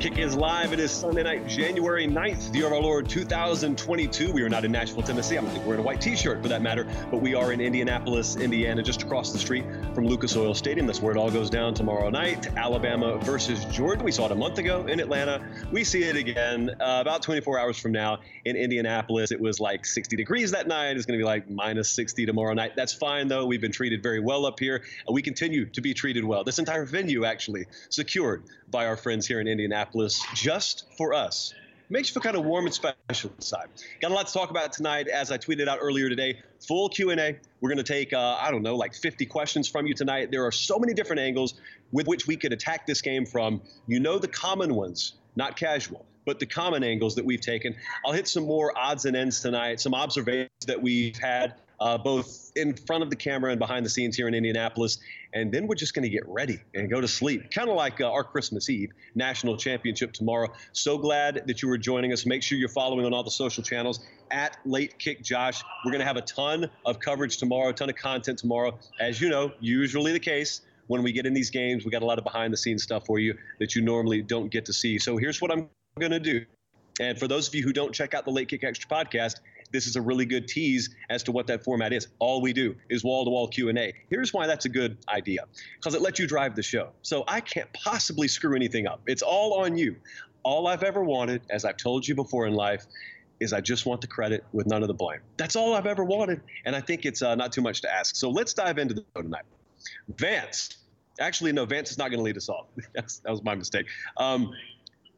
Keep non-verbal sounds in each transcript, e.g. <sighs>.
Kick is live. It is Sunday night, January 9th, the year of our Lord 2022. We are not in Nashville, Tennessee. I don't think we're in a white t shirt for that matter, but we are in Indianapolis, Indiana, just across the street from Lucas Oil Stadium. That's where it all goes down tomorrow night. Alabama versus Georgia. We saw it a month ago in Atlanta. We see it again uh, about 24 hours from now in Indianapolis. It was like 60 degrees that night. It's going to be like minus 60 tomorrow night. That's fine, though. We've been treated very well up here, and we continue to be treated well. This entire venue, actually, secured by our friends here in Indianapolis just for us. Makes you feel kind of warm and special inside. Got a lot to talk about tonight. As I tweeted out earlier today, full Q&A. We're going to take, uh, I don't know, like 50 questions from you tonight. There are so many different angles with which we could attack this game from. You know the common ones, not casual, but the common angles that we've taken. I'll hit some more odds and ends tonight, some observations that we've had uh, both in front of the camera and behind the scenes here in Indianapolis. And then we're just going to get ready and go to sleep, kind of like uh, our Christmas Eve national championship tomorrow. So glad that you were joining us. Make sure you're following on all the social channels at Late Kick Josh. We're going to have a ton of coverage tomorrow, a ton of content tomorrow. As you know, usually the case when we get in these games, we got a lot of behind the scenes stuff for you that you normally don't get to see. So here's what I'm going to do. And for those of you who don't check out the Late Kick Extra podcast, this is a really good tease as to what that format is. All we do is wall-to-wall Q&A. Here's why that's a good idea. Because it lets you drive the show. So I can't possibly screw anything up. It's all on you. All I've ever wanted, as I've told you before in life, is I just want the credit with none of the blame. That's all I've ever wanted, and I think it's uh, not too much to ask. So let's dive into the show tonight. Vance, actually, no, Vance is not going to lead us off. <laughs> that was my mistake. Um,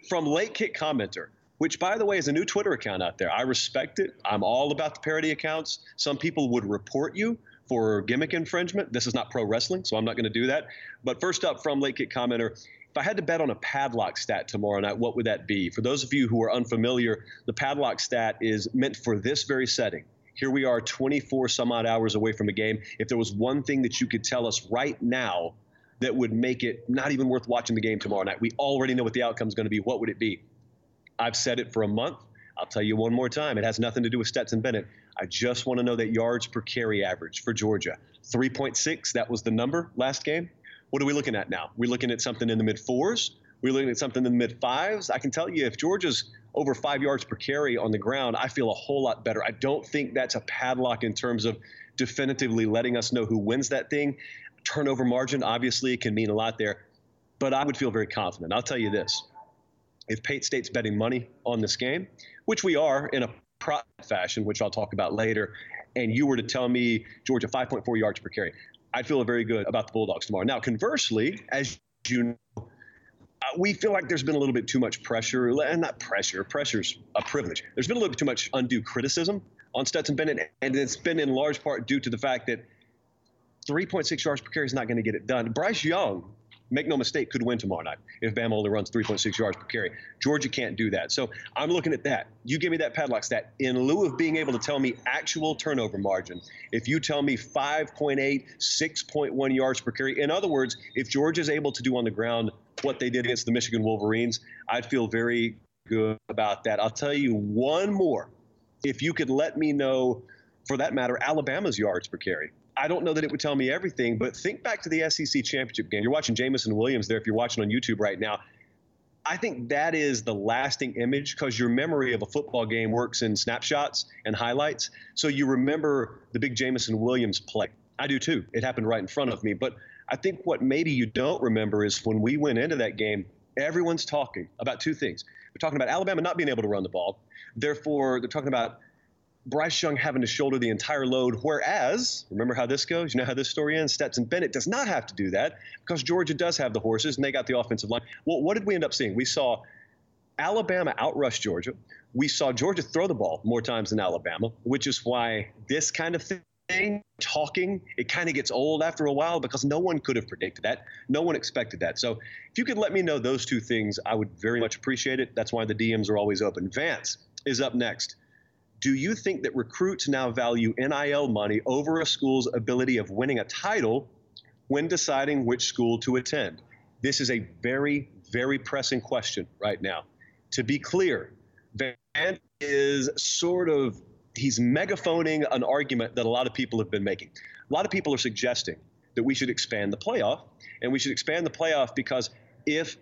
from Late Kick Commenter, which, by the way, is a new Twitter account out there. I respect it. I'm all about the parody accounts. Some people would report you for gimmick infringement. This is not pro wrestling, so I'm not going to do that. But first up, from Late Kick Commenter, if I had to bet on a padlock stat tomorrow night, what would that be? For those of you who are unfamiliar, the padlock stat is meant for this very setting. Here we are 24 some odd hours away from a game. If there was one thing that you could tell us right now that would make it not even worth watching the game tomorrow night, we already know what the outcome is going to be. What would it be? I've said it for a month. I'll tell you one more time. It has nothing to do with Stetson Bennett. I just want to know that yards per carry average for Georgia 3.6. That was the number last game. What are we looking at now? We're looking at something in the mid fours. We're looking at something in the mid fives. I can tell you if Georgia's over five yards per carry on the ground, I feel a whole lot better. I don't think that's a padlock in terms of definitively letting us know who wins that thing. Turnover margin, obviously, can mean a lot there, but I would feel very confident. I'll tell you this if Pate State's betting money on this game, which we are in a prop fashion, which I'll talk about later, and you were to tell me Georgia 5.4 yards per carry, I'd feel very good about the Bulldogs tomorrow. Now, conversely, as you know, uh, we feel like there's been a little bit too much pressure, and not pressure, pressure's a privilege. There's been a little bit too much undue criticism on Stetson Bennett, and it's been in large part due to the fact that 3.6 yards per carry is not going to get it done. Bryce Young make no mistake, could win tomorrow night if Bama only runs 3.6 yards per carry. Georgia can't do that. So I'm looking at that. You give me that padlock stat. In lieu of being able to tell me actual turnover margin, if you tell me 5.8, 6.1 yards per carry, in other words, if Georgia's able to do on the ground what they did against the Michigan Wolverines, I'd feel very good about that. I'll tell you one more. If you could let me know, for that matter, Alabama's yards per carry. I don't know that it would tell me everything, but think back to the SEC championship game. You're watching Jameson Williams there if you're watching on YouTube right now. I think that is the lasting image because your memory of a football game works in snapshots and highlights. So you remember the big Jameson Williams play. I do too. It happened right in front of me. But I think what maybe you don't remember is when we went into that game, everyone's talking about two things. We're talking about Alabama not being able to run the ball. Therefore, they're talking about Bryce Young having to shoulder the entire load, whereas, remember how this goes? You know how this story ends? Stetson Bennett does not have to do that because Georgia does have the horses and they got the offensive line. Well, what did we end up seeing? We saw Alabama outrush Georgia. We saw Georgia throw the ball more times than Alabama, which is why this kind of thing, talking, it kind of gets old after a while because no one could have predicted that. No one expected that. So if you could let me know those two things, I would very much appreciate it. That's why the DMs are always open. Vance is up next do you think that recruits now value NIL money over a school's ability of winning a title when deciding which school to attend? This is a very, very pressing question right now. To be clear, Van is sort of he's megaphoning an argument that a lot of people have been making. A lot of people are suggesting that we should expand the playoff, and we should expand the playoff because if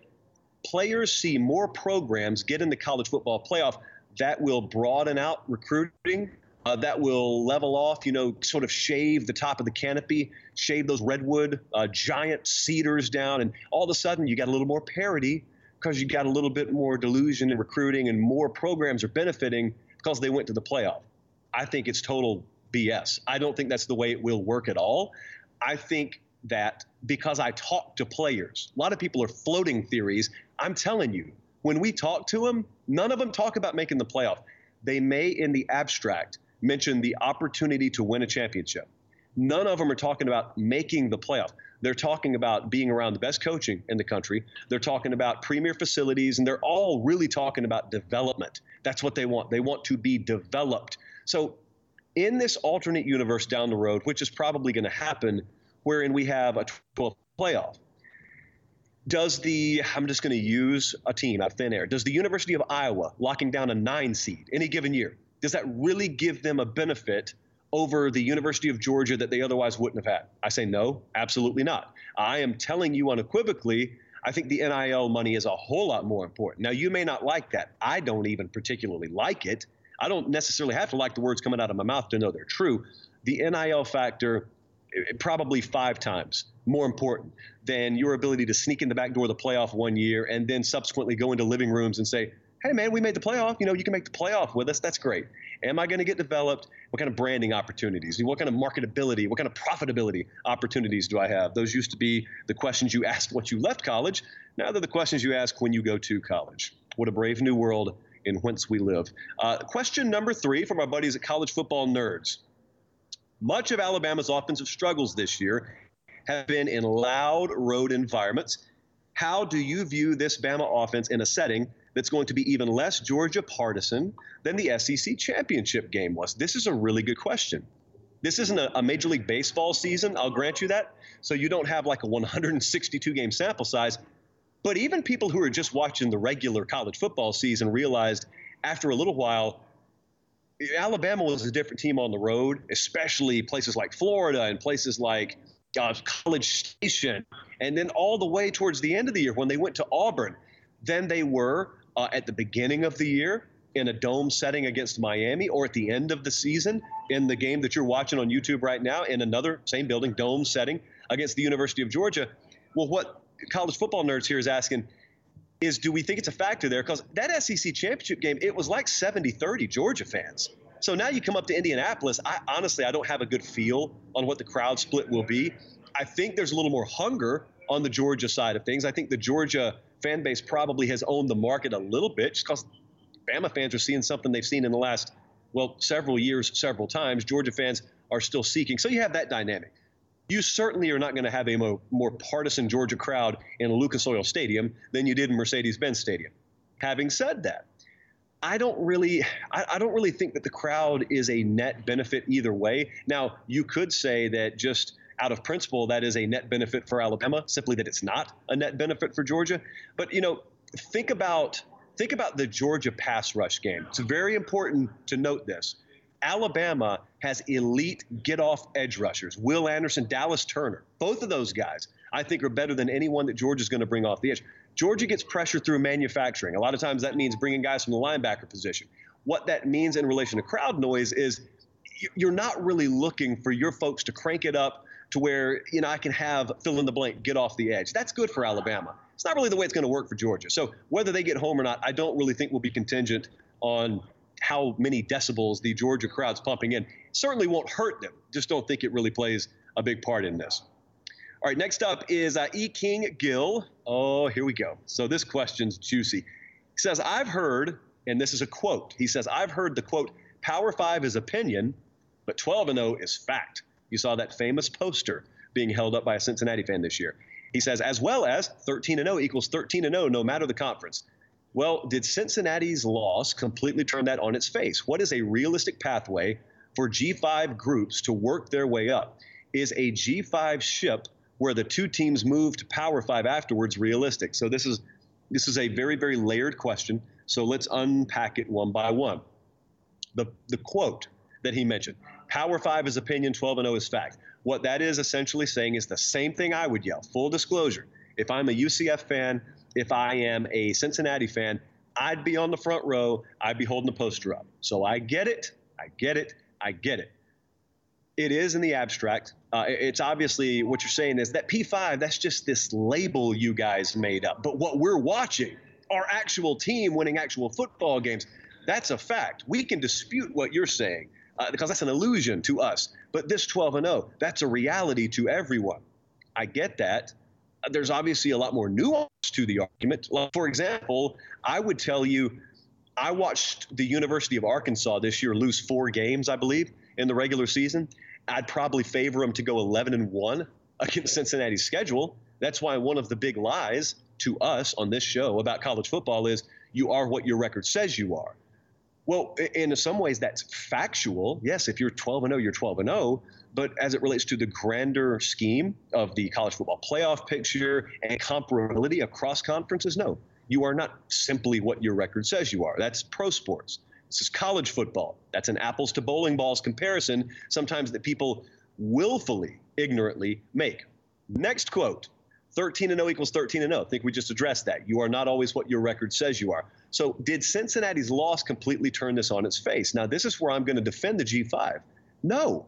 players see more programs get in the college football playoff, that will broaden out recruiting. Uh, that will level off, you know, sort of shave the top of the canopy, shave those redwood uh, giant cedars down, and all of a sudden you got a little more parity because you got a little bit more delusion in recruiting, and more programs are benefiting because they went to the playoff. I think it's total BS. I don't think that's the way it will work at all. I think that because I talk to players, a lot of people are floating theories. I'm telling you, when we talk to them, none of them talk about making the playoff. They may, in the abstract, mention the opportunity to win a championship. None of them are talking about making the playoff. They're talking about being around the best coaching in the country. They're talking about premier facilities, and they're all really talking about development. That's what they want. They want to be developed. So, in this alternate universe down the road, which is probably going to happen, wherein we have a 12 playoff, does the, I'm just going to use a team out of thin air, does the University of Iowa locking down a nine seed any given year, does that really give them a benefit over the University of Georgia that they otherwise wouldn't have had? I say no, absolutely not. I am telling you unequivocally, I think the NIL money is a whole lot more important. Now, you may not like that. I don't even particularly like it. I don't necessarily have to like the words coming out of my mouth to know they're true. The NIL factor, probably five times more important than your ability to sneak in the back door of the playoff one year and then subsequently go into living rooms and say, hey, man, we made the playoff. You know, you can make the playoff with us. That's great. Am I going to get developed? What kind of branding opportunities? What kind of marketability? What kind of profitability opportunities do I have? Those used to be the questions you <laughs> asked once you left college. Now they're the questions you ask when you go to college. What a brave new world in whence we live. Uh, question number three from our buddies at College Football Nerds. Much of Alabama's offensive struggles this year have been in loud road environments. How do you view this Bama offense in a setting that's going to be even less Georgia partisan than the SEC championship game was? This is a really good question. This isn't a, a, Major League Baseball season, I'll grant you that. So you don't have like a 162 game sample size. But even people who are just watching the regular college football season realized after a little while, Alabama was a different team on the road, especially places like Florida and places like College Station, and then all the way towards the end of the year when they went to Auburn, than they were uh, at the beginning of the year in a dome setting against Miami, or at the end of the season in the game that you're watching on YouTube right now in another same building dome setting against the University of Georgia. Well, what college football nerds here is asking is do we think it's a factor there? Because that SEC championship game, it was like 70 30 Georgia fans. So now you come up to Indianapolis. I honestly, I don't have a good feel on what the crowd split will be. I think there's a little more hunger on the Georgia side of things. I think the Georgia fan base probably has owned the market a little bit just because Bama fans are seeing something they've seen in the last, well, several years, several times. Georgia fans are still seeking. So you have that dynamic. You certainly are not going to have a more, more partisan Georgia crowd in Lucas Oil Stadium than you did in Mercedes Benz Stadium. Having said that, I don't really I, I, don't really think that the crowd is a net benefit either way. Now, you could say that just out of principle that is a net benefit for Alabama, simply that it's not a net benefit for Georgia. But you know, think about think about the Georgia pass rush game. It's very important to note this. Alabama has elite get off edge rushers. Will Anderson, Dallas Turner. Both of those guys I think are better than anyone that Georgia's going to bring off the edge. Georgia gets pressure through manufacturing. A lot of times that means bringing guys from the linebacker position. What that means in relation to crowd noise is you're not really looking for your folks to crank it up to where you know I can have fill in the blank get off the edge. That's good for Alabama. It's not really the way it's going to work for Georgia. So whether they get home or not, I don't really think will be contingent on how many decibels the Georgia crowd's pumping in. Certainly won't hurt them. Just don't think it really plays a big part in this. All right, next up is uh, E. King Gill. Oh, here we go. So this question's juicy. He says, I've heard, and this is a quote, he says, I've heard the quote, Power 5 is opinion, but 12 and 0 is fact. You saw that famous poster being held up by a Cincinnati fan this year. He says, as well as 13 and 0 equals 13 and 0 no matter the conference. Well, did Cincinnati's loss completely turn that on its face? What is a realistic pathway for G5 groups to work their way up? Is a G5 ship where the two teams move to Power Five afterwards realistic? So this is this is a very very layered question. So let's unpack it one by one. The the quote that he mentioned: Power Five is opinion, 12 and 0 is fact. What that is essentially saying is the same thing I would yell. Full disclosure: if I'm a UCF fan if I am a Cincinnati fan, I'd be on the front row, I'd be holding the poster up. So I get it, I get it, I get it. It is in the abstract. Uh, it's obviously what you're saying is that P5, that's just this label you guys made up. But what we're watching, our actual team winning actual football games, that's a fact. We can dispute what you're saying uh, because that's an illusion to us. But this 12 and 0, that's a reality to everyone. I get that. There's obviously a lot more nuance to the argument. For example, I would tell you, I watched the University of Arkansas this year lose four games, I believe, in the regular season. I'd probably favor them to go 11 and 1 against Cincinnati's schedule. That's why one of the big lies to us on this show about college football is you are what your record says you are. Well, in some ways, that's factual. Yes, if you're 12 and 0, you're 12 and 0. But as it relates to the grander scheme of the college football playoff picture and comparability across conferences, no, you are not simply what your record says you are. That's pro sports. This is college football. That's an apples to bowling balls comparison, sometimes that people willfully, ignorantly make. Next quote 13 and 0 equals 13 and 0. I think we just addressed that. You are not always what your record says you are. So, did Cincinnati's loss completely turn this on its face? Now, this is where I'm going to defend the G5. No,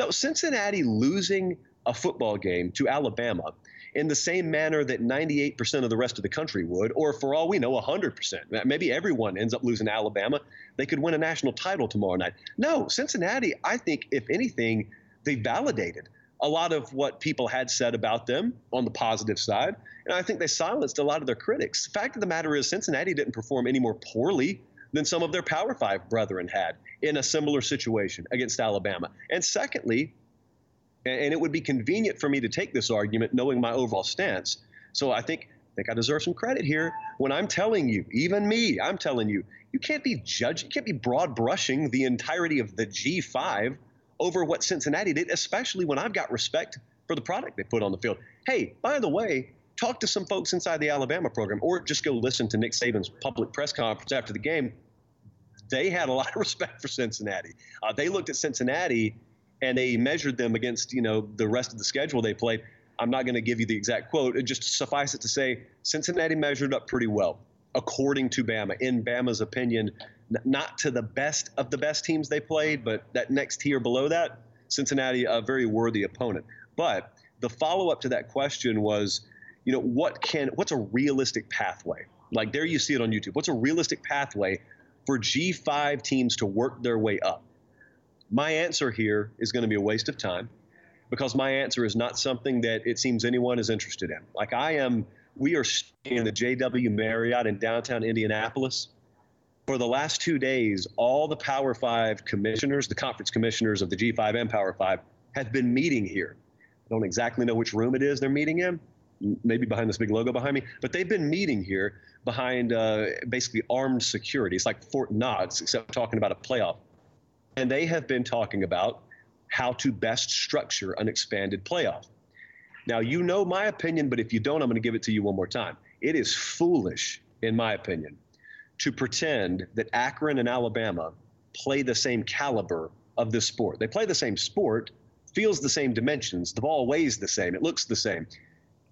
no, Cincinnati losing a football game to Alabama in the same manner that 98% of the rest of the country would, or for all we know, 100%. Maybe everyone ends up losing Alabama. They could win a national title tomorrow night. No, Cincinnati, I think, if anything, they validated a lot of what people had said about them on the positive side. And I think they silenced a lot of their critics. The fact of the matter is, Cincinnati didn't perform any more poorly than some of their Power Five brethren had in a similar situation against Alabama. And secondly, and it would be convenient for me to take this argument knowing my overall stance. So I think I think I deserve some credit here when I'm telling you, even me, I'm telling you, you can't be judged, you can't be broad brushing the entirety of the G5 over what Cincinnati did, especially when I've got respect for the product they put on the field. Hey, by the way, talk to some folks inside the Alabama program or just go listen to Nick Saban's public press conference after the game. They had a <laughs> lot of respect for Cincinnati. Uh, they looked at Cincinnati and they measured them against, you know, the rest of the schedule they played. I'm not going to give you the exact quote. It just suffice it to say Cincinnati measured up pretty well, according to Bama. In Bama's opinion, not to the best of the best teams they played, but that next tier below that, Cincinnati, a very worthy opponent. But the follow up to that question was, you know, what can what's a realistic pathway? Like there you see it on YouTube. What's a realistic pathway for G5 teams to work their way up? My answer here is going to be a waste of time because my answer is not something that it seems anyone is interested in. Like I am, we are in the JW Marriott in downtown Indianapolis for the last two days, all the Power Five commissioners, the conference commissioners of the G5 and Power Five, have been meeting here. I don't exactly know which room it is they're meeting in, maybe behind this big logo behind me, but they've been meeting here behind uh, basically armed security. It's like Fort Knox, except talking about a playoff. And they have been talking about how to best structure an expanded playoff. Now, you know my opinion, but if you don't, I'm going to give it to you one more time. It is foolish, in my opinion, to pretend that Akron and Alabama play the same caliber of this sport. They play the same sport, feels the same dimensions, the ball weighs the same, it looks the same.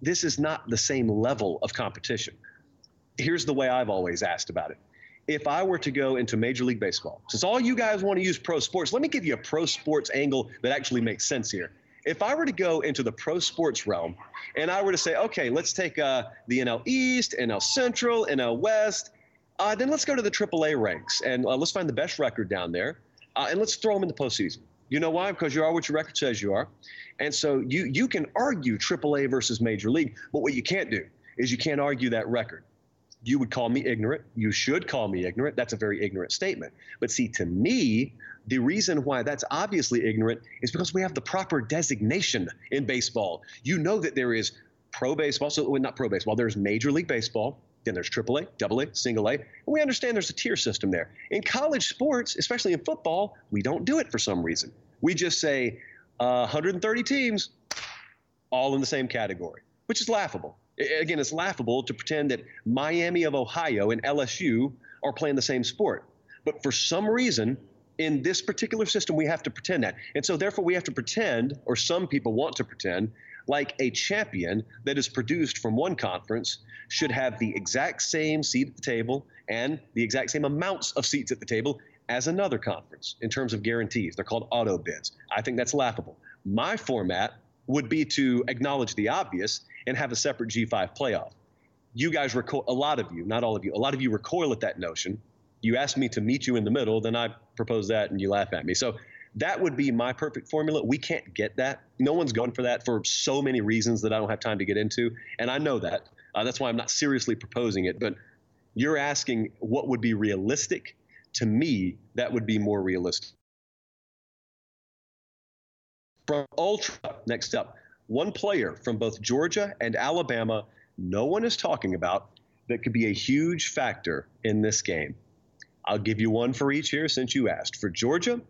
This is not the same level of competition. Here's the way I've always asked about it. If I were to go into Major League Baseball, since all you guys want to use pro sports, let me give you a pro sports angle that actually makes sense here. If I were to go into the pro sports realm and I were to say, okay, let's take uh, the NL East, NL Central, NL West, uh, then let's go to the AAA ranks and uh, let's find the best record down there, uh, and let's throw them in the postseason. You know why? Because you are what your record says you are, and so you you can argue AAA versus Major League, but what you can't do is you can't argue that record. You would call me ignorant. You should call me ignorant. That's a very ignorant statement. But see, to me, the reason why that's obviously ignorant is because we have the proper designation in baseball. You know that there is pro baseball, so well, not pro baseball. There's Major League Baseball, then there's AAA, AA, single A. And we understand there's a tier system there. In college sports, especially in football, we don't do it for some reason. We just say uh, 130 teams, all in the same category, which is laughable. Again, it's laughable to pretend that Miami of Ohio and LSU are playing the same sport. But for some reason, in this particular system, we have to pretend that. And so, therefore, we have to pretend, or some people want to pretend, like a champion that is produced from one conference should have the exact same seat at the table and the exact same amounts of seats at the table as another conference in terms of guarantees. They're called auto bids. I think that's laughable. My format would be to acknowledge the obvious and have a separate G5 playoff. You guys, reco- a lot of you, not all of you, a lot of you recoil at that notion. You ask me to meet you in the middle, then I propose that and you laugh at me. So that would be my perfect formula. We can't get that. No one's going for that for so many reasons that I don't have time to get into. And I know that. Uh, that's why I'm not seriously proposing it. But you're asking what would be realistic. To me, that would be more realistic. From Ultra, next up, one player from both Georgia and Alabama no one is talking about that could be a huge factor in this game. I'll give you one for each here since you asked. For Georgia,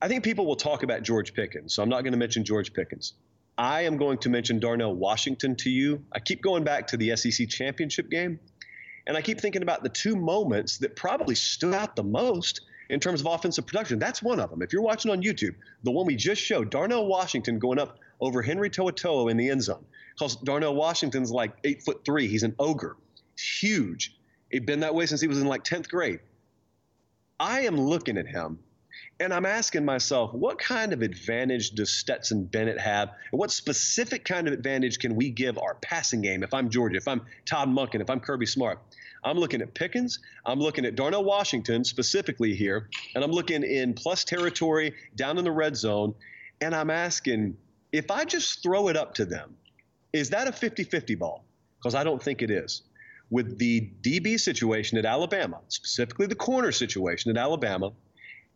I think people will talk about George Pickens, so I'm not going to mention George Pickens. I am going to mention Darnell Washington to you. I keep going back to the SEC championship game, and I keep thinking about the two moments that probably stood out the most in terms of offensive production. That's one of them. If you're watching on YouTube, the one we just showed, Darnell Washington going up over Henry To'oTo'o in the end zone. Because Darnell Washington's like eight foot three. He's an ogre. Huge. He's been that way since he was in like 10th grade. I am looking at him and I'm asking myself, what kind of advantage does Stetson Bennett have? And what specific kind of advantage can we give our passing game if I'm Georgia, if I'm Todd Monken, if I'm Kirby Smart? I'm looking at Pickens. I'm looking at Darnell Washington specifically here. And I'm looking in plus territory down in the red zone. And I'm asking, if I just throw it up to them, is that a 50 50 ball? Because I don't think it is. With the DB situation at Alabama, specifically the corner situation at Alabama,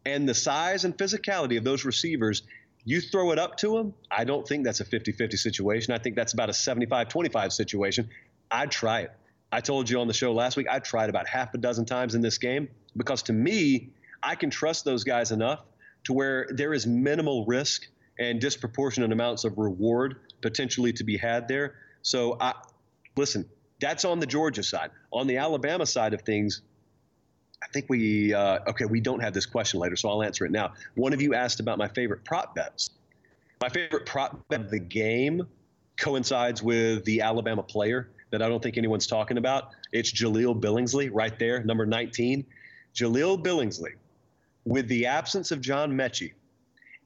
and the size and physicality of those receivers, you throw it up to them, I don't think that's a 50 50 situation. I think that's about a 75 25 situation. I'd try it. I told you on the show last week, I tried about half a dozen times in this game because to me, I can trust those guys enough to where there is minimal risk and disproportionate amounts of reward potentially to be had there. So, I, listen, that's on the Georgia side. On the Alabama side of things, I think we uh, okay. We don't have this question later, so I'll answer it now. One of you asked about my favorite prop bets. My favorite prop bet of the game coincides with the Alabama player that I don't think anyone's talking about. It's Jaleel Billingsley right there, number 19. Jaleel Billingsley, with the absence of John Metchie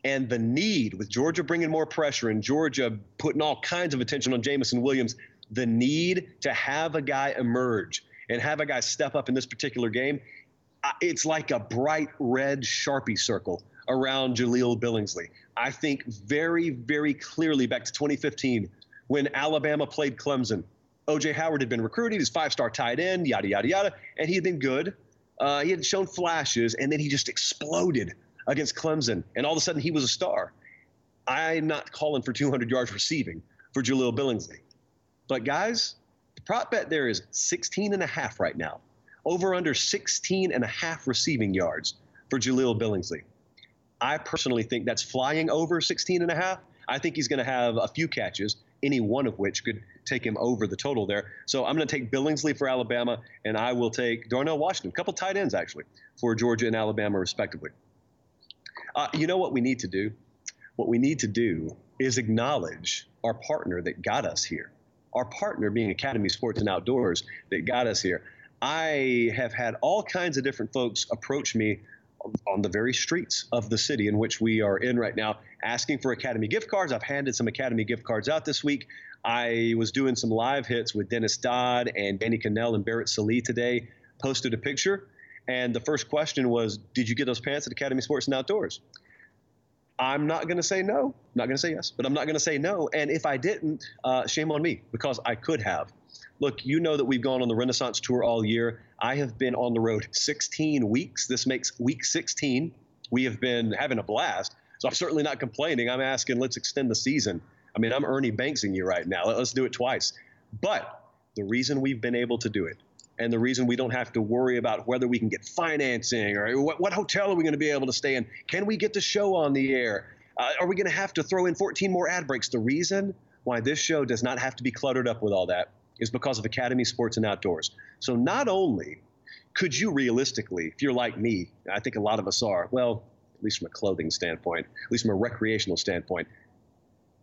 and the need with Georgia bringing more pressure and Georgia putting all kinds of attention on Jameson Williams, the need to have a guy emerge and have a guy step up in this particular game it's like a bright red Sharpie circle around Jaleel Billingsley. I think very, very clearly back to 2015 when Alabama played Clemson. OJ Howard had been recruited, he's five star tight end, yada, yada, yada, and he had been good. Uh, he had shown flashes, and then he just exploded against Clemson, and all of a sudden he was a star. I'm not calling for 200 yards receiving for Jaleel Billingsley. But guys, the prop bet there is 16 and a half right now over under 16 and a half receiving yards for Jaleel Billingsley. I personally think that's flying over 16 and a half. I think he's going to have a few catches, any one of which could take him over the total there. So I'm going to take Billingsley for Alabama, and I will take Darnell Washington, a couple tight ends actually, for Georgia and Alabama respectively. Uh, you know what we need to do? What we need to do is acknowledge our partner that got us here. Our partner being Academy Sports and Outdoors that got us here. I have had all kinds of different folks approach me on the very streets of the city in which we are in right now, asking for Academy gift cards. I've handed some Academy gift cards out this week. I was doing some live hits with Dennis Dodd and Danny Kanell and Barrett Sallee today. Posted a picture, and the first question was, "Did you get those pants at Academy Sports and Outdoors?" I'm not going to say no. Not going to say yes, but I'm not going to say no. And if I didn't, uh, shame on me because I could have. Look, you know that we've gone on the Renaissance tour all year. I have been on the road 16 weeks. This makes week 16. We have been having a blast. So I'm certainly not complaining. I'm asking, let's extend the season. I mean, I'm Ernie Banksing you right now. Let's do it twice. But the reason we've been able to do it and the reason we don't have to worry about whether we can get financing or what, what hotel are we going to be able to stay in? Can we get the show on the air? Uh, are we going to have to throw in 14 more ad breaks? The reason why this show does not have to be cluttered up with all that is because of Academy Sports and Outdoors. So not only could you realistically, if you're like me, I think a lot of us are, well, at least from a clothing standpoint, at least from a recreational standpoint,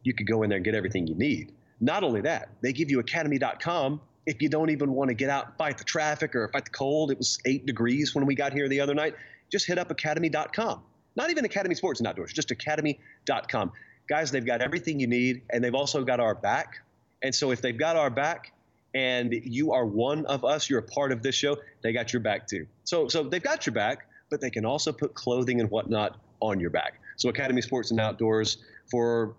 you could go in there and get everything you need. Not only that, they give you academy.com if you don't even want to get out and fight the traffic or fight the cold. It was eight degrees when we got here the other night. Just hit up academy.com. Not even Academy Sports and Outdoors, just academy.com. Guys, they've got everything you need, and they've also got our back. And so if they've got our back, and you are one of us, you're a part of this show, they got your back too. So, so they've got your back, but they can also put clothing and whatnot on your back. So Academy Sports and Outdoors for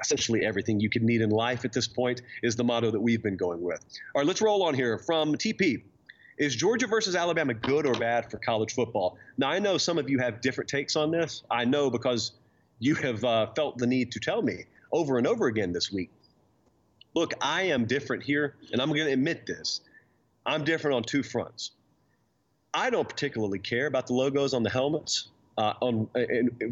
essentially everything you could need in life at this point is the motto that we've been going with. All right, let's roll on here from TP. Is Georgia versus Alabama good or bad for college football? Now, I know some of you have different takes on this. I know because you have uh, felt the need to tell me over and over again this week. Look, I am different here, and I'm going to admit this. I'm different on two fronts. I don't particularly care about the logos on the helmets. Uh, on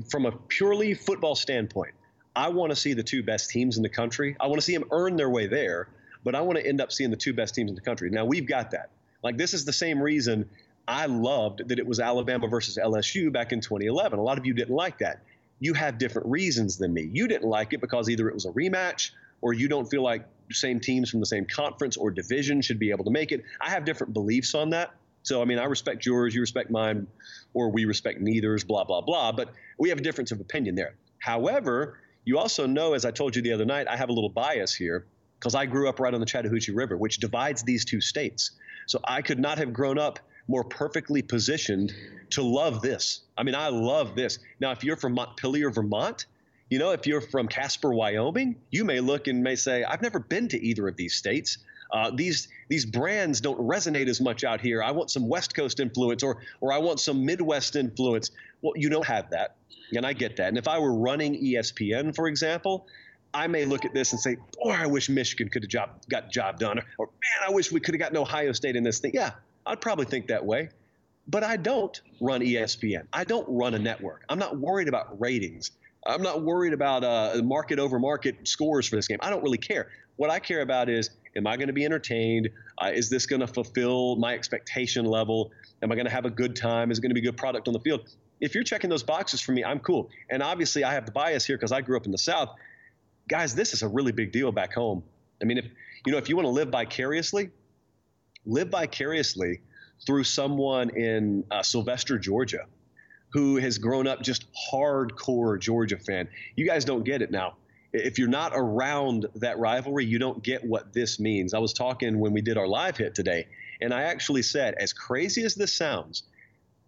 from a purely football standpoint, I want to see the two best teams in the country. I want to see them earn their way there, but I want to end up seeing the two best teams in the country. Now we've got that. Like this is the same reason I loved that it was Alabama versus LSU back in 2011. A lot of you didn't like that. You have different reasons than me. You didn't like it because either it was a rematch or you don't feel like same teams from the same conference or division should be able to make it. I have different beliefs on that. So, I mean, I respect yours, you respect mine, or we respect neither's, blah, blah, blah. But we have a difference of opinion there. However, you also know, as I told you the other night, I have a little bias here because I grew up right on the Chattahoochee River, which divides these two states. So I could not have grown up more perfectly positioned to love this. I mean, I love this. Now, if you're from Montpelier, Vermont, you know, if you're from Casper, Wyoming, you may look and may say, I've never been to either of these states. Uh, these these brands don't resonate as much out here. I want some West Coast influence, or or I want some Midwest influence. Well, you don't have that, and I get that. And if I were running ESPN, for example, I may look at this and say, "Boy, I wish Michigan could have job, got job done," or, or "Man, I wish we could have gotten Ohio State in this thing." Yeah, I'd probably think that way, but I don't run ESPN. I don't run a network. I'm not worried about ratings. I'm not worried about uh, market over market scores for this game. I don't really care. What I care about is Am I going to be entertained? Uh, is this going to fulfill my expectation level? Am I going to have a good time? Is it going to be good product on the field? If you're checking those boxes for me, I'm cool. And obviously, I have the bias here because I grew up in the South. Guys, this is a really big deal back home. I mean, if you know, if you want to live vicariously, live vicariously through someone in uh, Sylvester, Georgia, who has grown up just hardcore Georgia fan. You guys don't get it now if you're not around that rivalry, you don't get what this means. I was talking when we did our live hit today, and I actually said, as crazy as this sounds,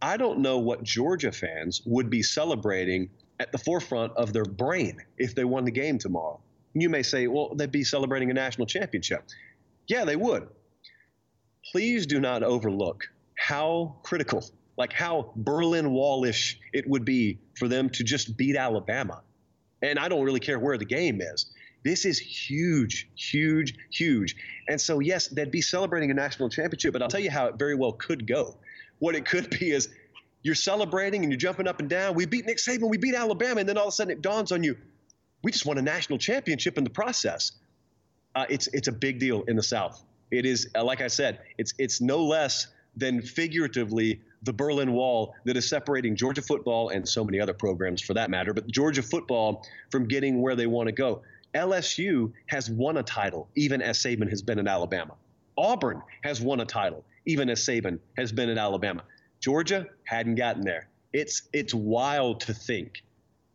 I don't know what Georgia fans would be celebrating at the forefront of their brain if they won the game tomorrow. You may say, well, they'd be celebrating a national championship. Yeah, they would. Please do not overlook how critical, like how Berlin Wallish it would be for them to just beat Alabama and I don't really care where the game is. This is huge, huge, huge. And so, yes, they'd be celebrating a national championship, but I'll tell you how it very well could go. What it could <laughs> be is you're celebrating and you're jumping up and down. We beat Nick Saban, we beat Alabama, and then all of a sudden it dawns on you, we just won a national championship in the process. Uh, it's it's a big deal in the South. It is, uh, like I said, it's it's no less than figuratively the Berlin Wall that is separating Georgia football and so many other programs for that matter, but Georgia football from getting where they want to go. LSU has won a title, even as Saban has been in Alabama. Auburn has won a title, even as Saban has been in Alabama. Georgia hadn't gotten there. It's it's wild to think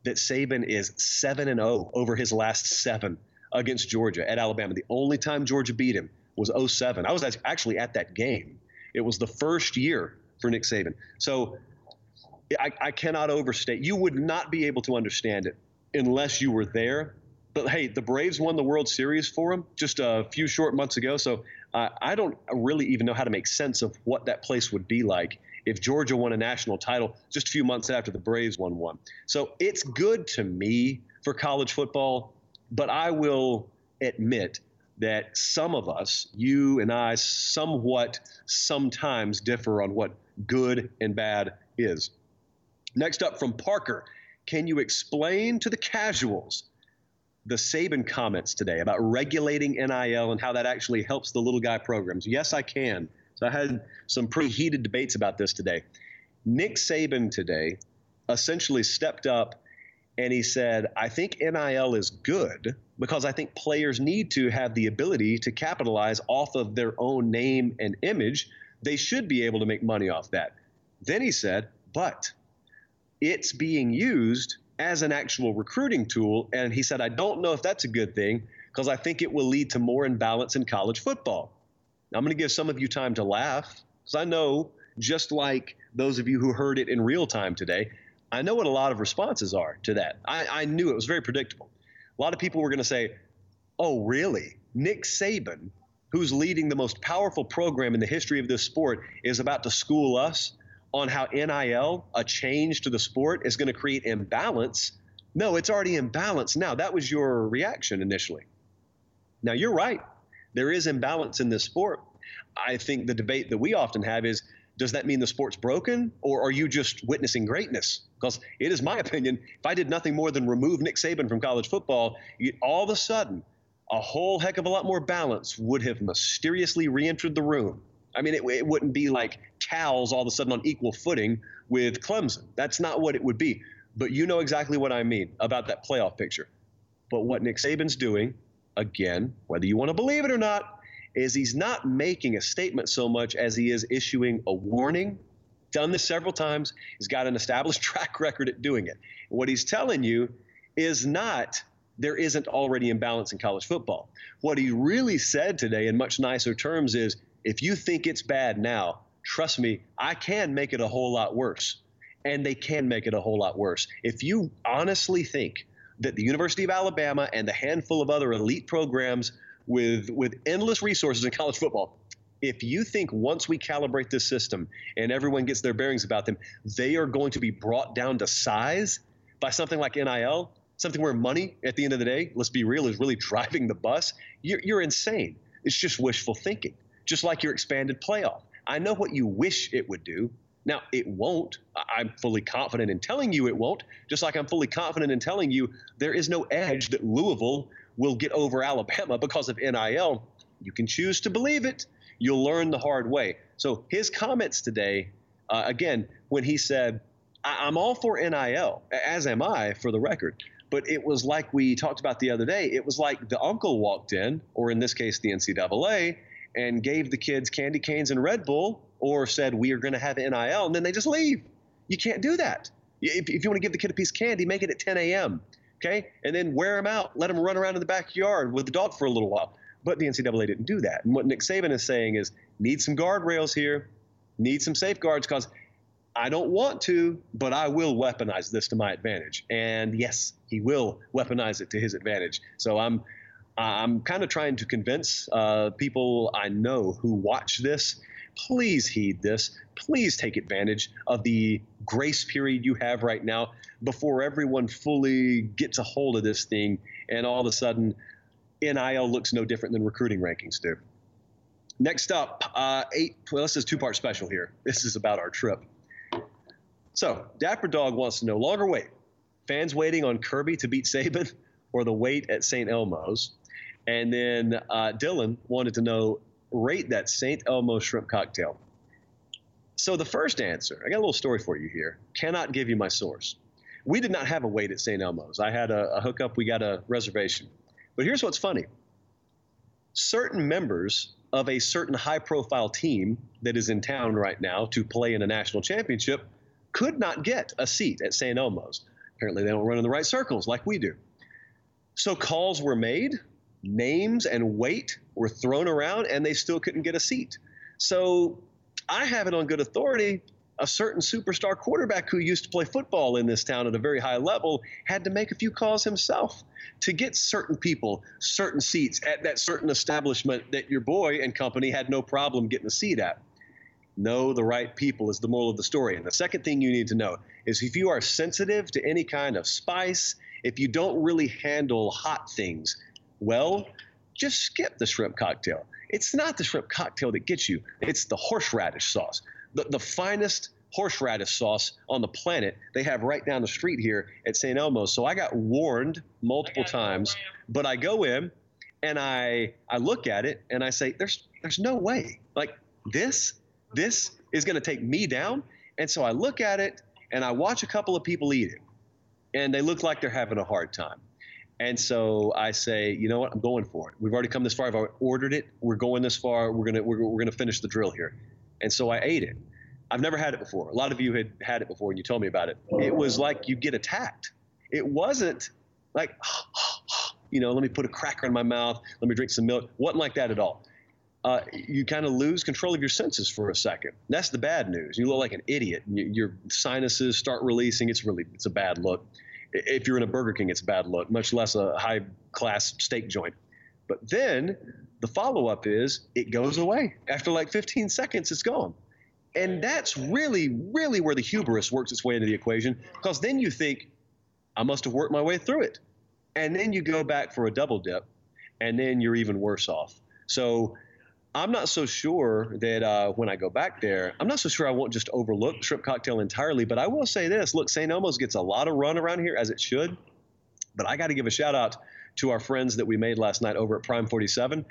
that Saban is seven and zero oh over his last seven against Georgia at Alabama. The only time Georgia beat him was 07. I was actually at that game. It was the first year for Nick Saban. So I, I cannot overstate. You would not be able to understand it unless you were there. But hey, the Braves won the World Series for him just a few short months ago. So uh, I don't really even know how to make sense of what that place would be like if Georgia won a national title just a few months after the Braves won one. So it's good to me for college football, but I will admit that some of us, you and I, somewhat sometimes differ on what good and bad is. Next up from Parker, can you explain to the casuals the Saban comments today about regulating NIL and how that actually helps the little guy programs? Yes, I can. So I had some pretty heated debates about this today. Nick Saban today essentially stepped up And he said, I think NIL is good because I think players need to have the ability to capitalize off of their own name and image. They should be able to make money off that. Then he said, but it's being used as an actual recruiting tool. And he said, I don't know if that's a good thing because I think it will lead to more imbalance in college football. Now, I'm going to give some of you time to laugh because I know, just like those of you who heard it in real time today, I know what a lot of responses are to that. I, I knew it was very predictable. A lot of people were going to say, Oh, really? Nick Saban, who's leading the most powerful program in the history of this sport, is about to school us on how NIL, a change to the sport, is going to create imbalance. No, it's already imbalance now. That was your reaction initially. Now, you're right. There is imbalance in this sport. I think the debate that we often have is does that mean the sport's broken or are you just witnessing greatness? Because it is my <laughs> opinion, if I did nothing more than remove Nick Saban from college football, all of a sudden, a whole heck of a lot more balance would have mysteriously re entered the room. I mean, it, it wouldn't be like Cal's all of a sudden on equal footing with Clemson. That's not what it would be. But you know exactly what I mean about that playoff picture. But what Nick Saban's doing, again, whether you want to believe it or not, is he's not making a statement so much as he is issuing a warning. Done this several times. He's got an established <laughs> track record at doing it. What he's telling you is not there isn't already imbalance in college football. What he really said today in much nicer terms is if you think it's bad now, trust me, I can make it a whole lot worse. And they can make it a whole lot worse. If you honestly think that the University of Alabama and the handful of other elite programs with with endless resources in college football. If you think once we calibrate this system and everyone gets their bearings about them, they are going to be brought down to size by something like NIL, something where money, at the end of the day, let's be real, is really driving the bus, you're, you're insane. It's just wishful thinking, just like your expanded playoff. I know what you wish it would do. Now, it won't. I'm fully confident in telling you it won't, just like I'm fully confident in telling you there is no edge that Louisville will get over Alabama because of NIL. You can choose to believe it. You'll learn the hard way. So his comments today, uh, again, when he said, I- am all for NIL, as am I, for the record. But it was like we talked about the other day. It was like the uncle walked in, or in this case, the NCAA, and gave the kids candy canes and Red Bull, or said, We are going to have NIL, and then they just leave. You can't do that. If, if you want to give the kid a piece of candy, make it at 10 a.m okay, and then wear him out, let him run around in the backyard with the dog for a little while. But the NCAA didn't do that. And what Nick Saban is saying is need some guardrails here, need some safeguards because I don't want to, but I will weaponize this to my advantage. And yes, he will weaponize it to his advantage. So I'm I'm kind of trying to convince uh, people I know who watch this please heed this. Please take advantage of the grace period you have right now before everyone fully gets a hold of this thing and all of a sudden NIL looks no different than recruiting rankings do. Next up, uh, eight. Well, this is two part special here. This is about our trip. So, Dapper Dog wants to know longer wait. Fans waiting on Kirby to beat Saban <laughs> or the wait at St. Elmo's? And then uh, Dylan wanted to know rate that St. Elmo shrimp cocktail. So the first answer, I got a little story for you here. Cannot give you my source. We did not have a wait at St. Elmo's. I had a, a hookup. We got a reservation. But here's what's funny. Certain members of a certain high-profile team that is in town right now to play in a national championship could not get a seat at St. Elmo's. Apparently, they don't run in the right circles like we do. So calls were made names and weight were thrown around and they still couldn't get a seat. So I have it on good authority. A certain superstar quarterback who used to play football in this town at a very high level had to make a few calls himself to get certain people certain seats at that certain establishment that your boy and company had no problem getting a seat at. Know the right people is the moral of the story. And the second thing you need to know is if you are sensitive to any kind of spice, if you don't really handle hot things, well, just skip the shrimp cocktail. It's not the shrimp cocktail that gets you, it's the horseradish sauce. The, the finest horseradish sauce on the planet they have right down the street here at St. Elmo's. So I got warned multiple times, but I go in and I I look at it and I say, there's there's no way. Like this, this is gonna take me down. And so I look at it and I watch a couple of people eat it. and they look like they're having a hard time. And so I say, you know what? I'm going for it. We've already come this far. I've ordered it. We're going this far. We're gonna we're, we're gonna finish the drill here. And so I ate it. I've never had it before. A lot of you had had it before, and you told me about it. It was like you get attacked. It wasn't like, <sighs> you know, let me put a cracker in my mouth. Let me drink some milk. wasn't like that at all. Uh, you kind of lose control of your senses for a second. That's the bad news. You look like an idiot. Your sinuses start releasing. It's really it's a bad look if you're in a Burger King, it's a bad look, much less a high class steak joint. But then the follow up is it goes away. After like 15 seconds, it's gone. And that's really, really where the hubris works its way into the equation because then you think, I must have worked my way through it. And then you go back for a double dip, and then you're even worse off. So I'm not so sure that uh, when I go back there, I'm not so sure I won't just overlook shrimp cocktail entirely. But I will say this: look, St. Elmo's gets a lot of run around here as it should. But I got to give a shout out to our friends that we made last night over at Prime 47.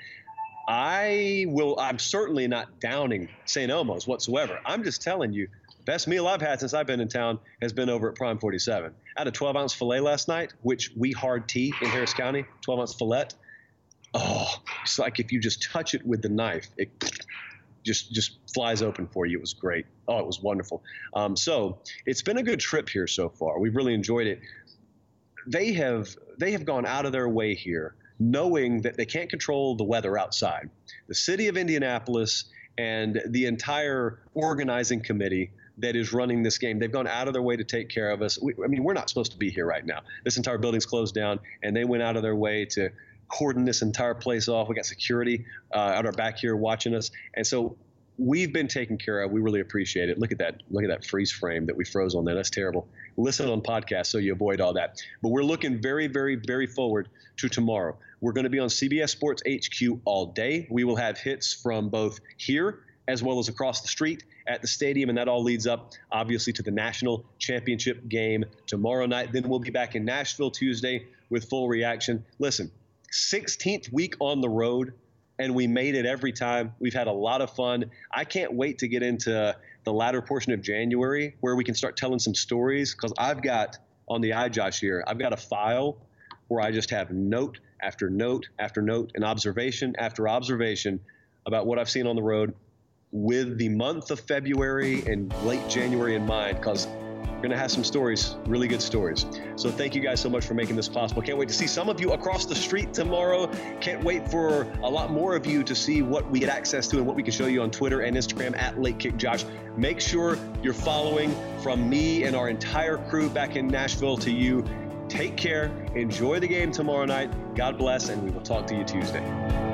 I will. I'm certainly not downing St. Elmo's whatsoever. I'm just telling you, best meal I've had since I've been in town has been over at Prime 47. I had a 12 ounce fillet last night, which we hard tea in Harris County, 12 ounce fillet oh, it's like if you just touch it with the knife, it just just flies open for you. It was great. Oh, it was wonderful. Um, so it's been a good trip here so far. We've really enjoyed it. They have they have gone out of their way here, knowing that they can't control the weather outside. The city of Indianapolis and the entire organizing committee that is running this game. They've gone out of their way to take care of us. We, I mean, we're not supposed to be here right now. This entire building's closed down, and they went out of their way to cordon this entire place off. We got security uh, out our back here watching us, and so we've been taken care of. We really appreciate it. Look at that. Look at that freeze frame that we froze on there. That's terrible. Listen on podcast so you avoid all that. But we're looking very, very, very forward to tomorrow. We're going to be on CBS Sports HQ all day. We will have hits from both here as well as across the street at the stadium, and that all leads up, obviously, to the national championship game tomorrow night. Then we'll be back in Nashville Tuesday with full reaction. Listen, 16th week on the road, and we made it every time. We've had a lot of fun. I can't wait to get into the latter portion of January where we can start telling some stories because I've got on the iJosh here, I've got a file where I just have note after note after note and observation after observation about what I've seen on the road with the month of February and late January in mind because we're going to have some stories, really good stories. So thank you guys so much for making this possible. Can't wait to see some of you across the street tomorrow. Can't wait for a lot more of you to see what we get access to and what we can show you on Twitter and Instagram at Late Kick Josh. Make sure you're following from me and our entire crew back in Nashville to you. Take care. Enjoy the game tomorrow night. God bless, and we will talk to you Tuesday.